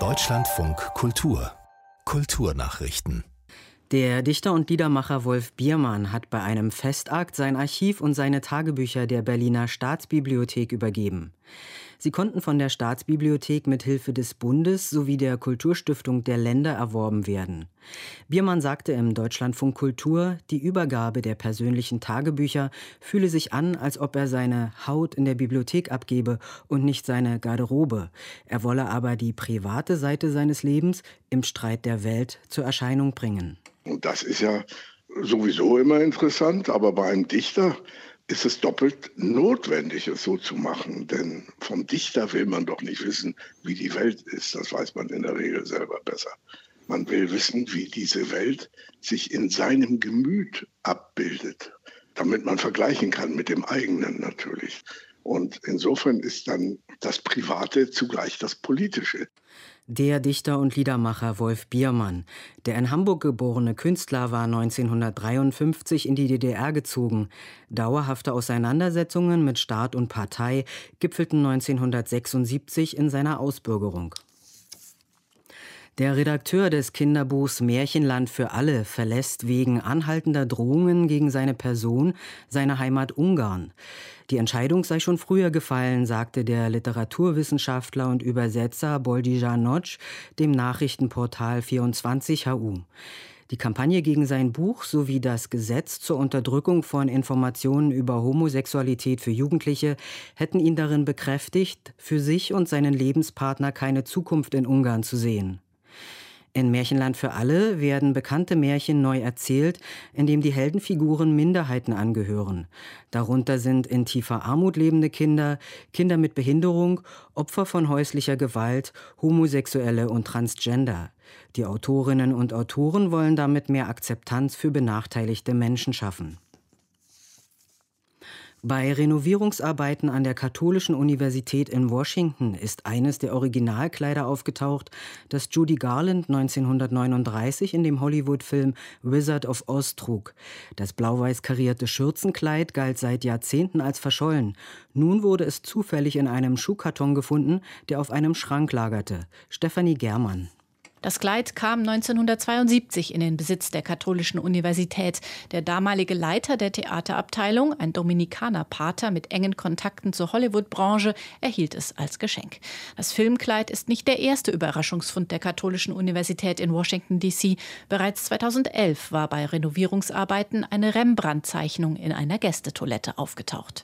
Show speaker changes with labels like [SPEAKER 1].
[SPEAKER 1] Deutschlandfunk Kultur Kulturnachrichten
[SPEAKER 2] der Dichter und Liedermacher Wolf Biermann hat bei einem Festakt sein Archiv und seine Tagebücher der Berliner Staatsbibliothek übergeben. Sie konnten von der Staatsbibliothek mit Hilfe des Bundes sowie der Kulturstiftung der Länder erworben werden. Biermann sagte im Deutschlandfunk Kultur, die Übergabe der persönlichen Tagebücher fühle sich an, als ob er seine Haut in der Bibliothek abgebe und nicht seine Garderobe. Er wolle aber die private Seite seines Lebens im Streit der Welt zur Erscheinung bringen.
[SPEAKER 3] Und das ist ja sowieso immer interessant, aber bei einem Dichter ist es doppelt notwendig, es so zu machen. Denn vom Dichter will man doch nicht wissen, wie die Welt ist. Das weiß man in der Regel selber besser. Man will wissen, wie diese Welt sich in seinem Gemüt abbildet, damit man vergleichen kann mit dem eigenen natürlich. Und insofern ist dann das Private zugleich das Politische.
[SPEAKER 2] Der Dichter und Liedermacher Wolf Biermann, der in Hamburg geborene Künstler, war 1953 in die DDR gezogen. Dauerhafte Auseinandersetzungen mit Staat und Partei gipfelten 1976 in seiner Ausbürgerung. Der Redakteur des Kinderbuchs Märchenland für alle verlässt wegen anhaltender Drohungen gegen seine Person seine Heimat Ungarn. Die Entscheidung sei schon früher gefallen, sagte der Literaturwissenschaftler und Übersetzer Boldija Notch dem Nachrichtenportal 24 HU. Die Kampagne gegen sein Buch sowie das Gesetz zur Unterdrückung von Informationen über Homosexualität für Jugendliche hätten ihn darin bekräftigt, für sich und seinen Lebenspartner keine Zukunft in Ungarn zu sehen. In Märchenland für alle werden bekannte Märchen neu erzählt, indem die Heldenfiguren Minderheiten angehören. Darunter sind in tiefer Armut lebende Kinder, Kinder mit Behinderung, Opfer von häuslicher Gewalt, Homosexuelle und Transgender. Die Autorinnen und Autoren wollen damit mehr Akzeptanz für benachteiligte Menschen schaffen. Bei Renovierungsarbeiten an der Katholischen Universität in Washington ist eines der Originalkleider aufgetaucht, das Judy Garland 1939 in dem Hollywood-Film Wizard of Oz trug. Das blau-weiß karierte Schürzenkleid galt seit Jahrzehnten als verschollen. Nun wurde es zufällig in einem Schuhkarton gefunden, der auf einem Schrank lagerte. Stefanie Germann.
[SPEAKER 4] Das Kleid kam 1972 in den Besitz der Katholischen Universität. Der damalige Leiter der Theaterabteilung, ein Dominikanerpater mit engen Kontakten zur Hollywood-Branche, erhielt es als Geschenk. Das Filmkleid ist nicht der erste Überraschungsfund der Katholischen Universität in Washington, D.C. Bereits 2011 war bei Renovierungsarbeiten eine Rembrandt-Zeichnung in einer Gästetoilette aufgetaucht.